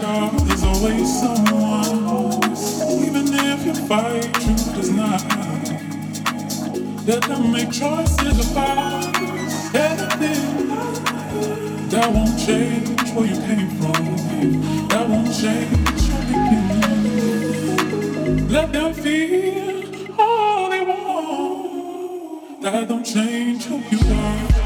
there's always someone. Even if you fight, truth does not. Let them make choices about anything that won't change where you came from. That won't change your beginning. Let them feel all they want. That don't change who you are.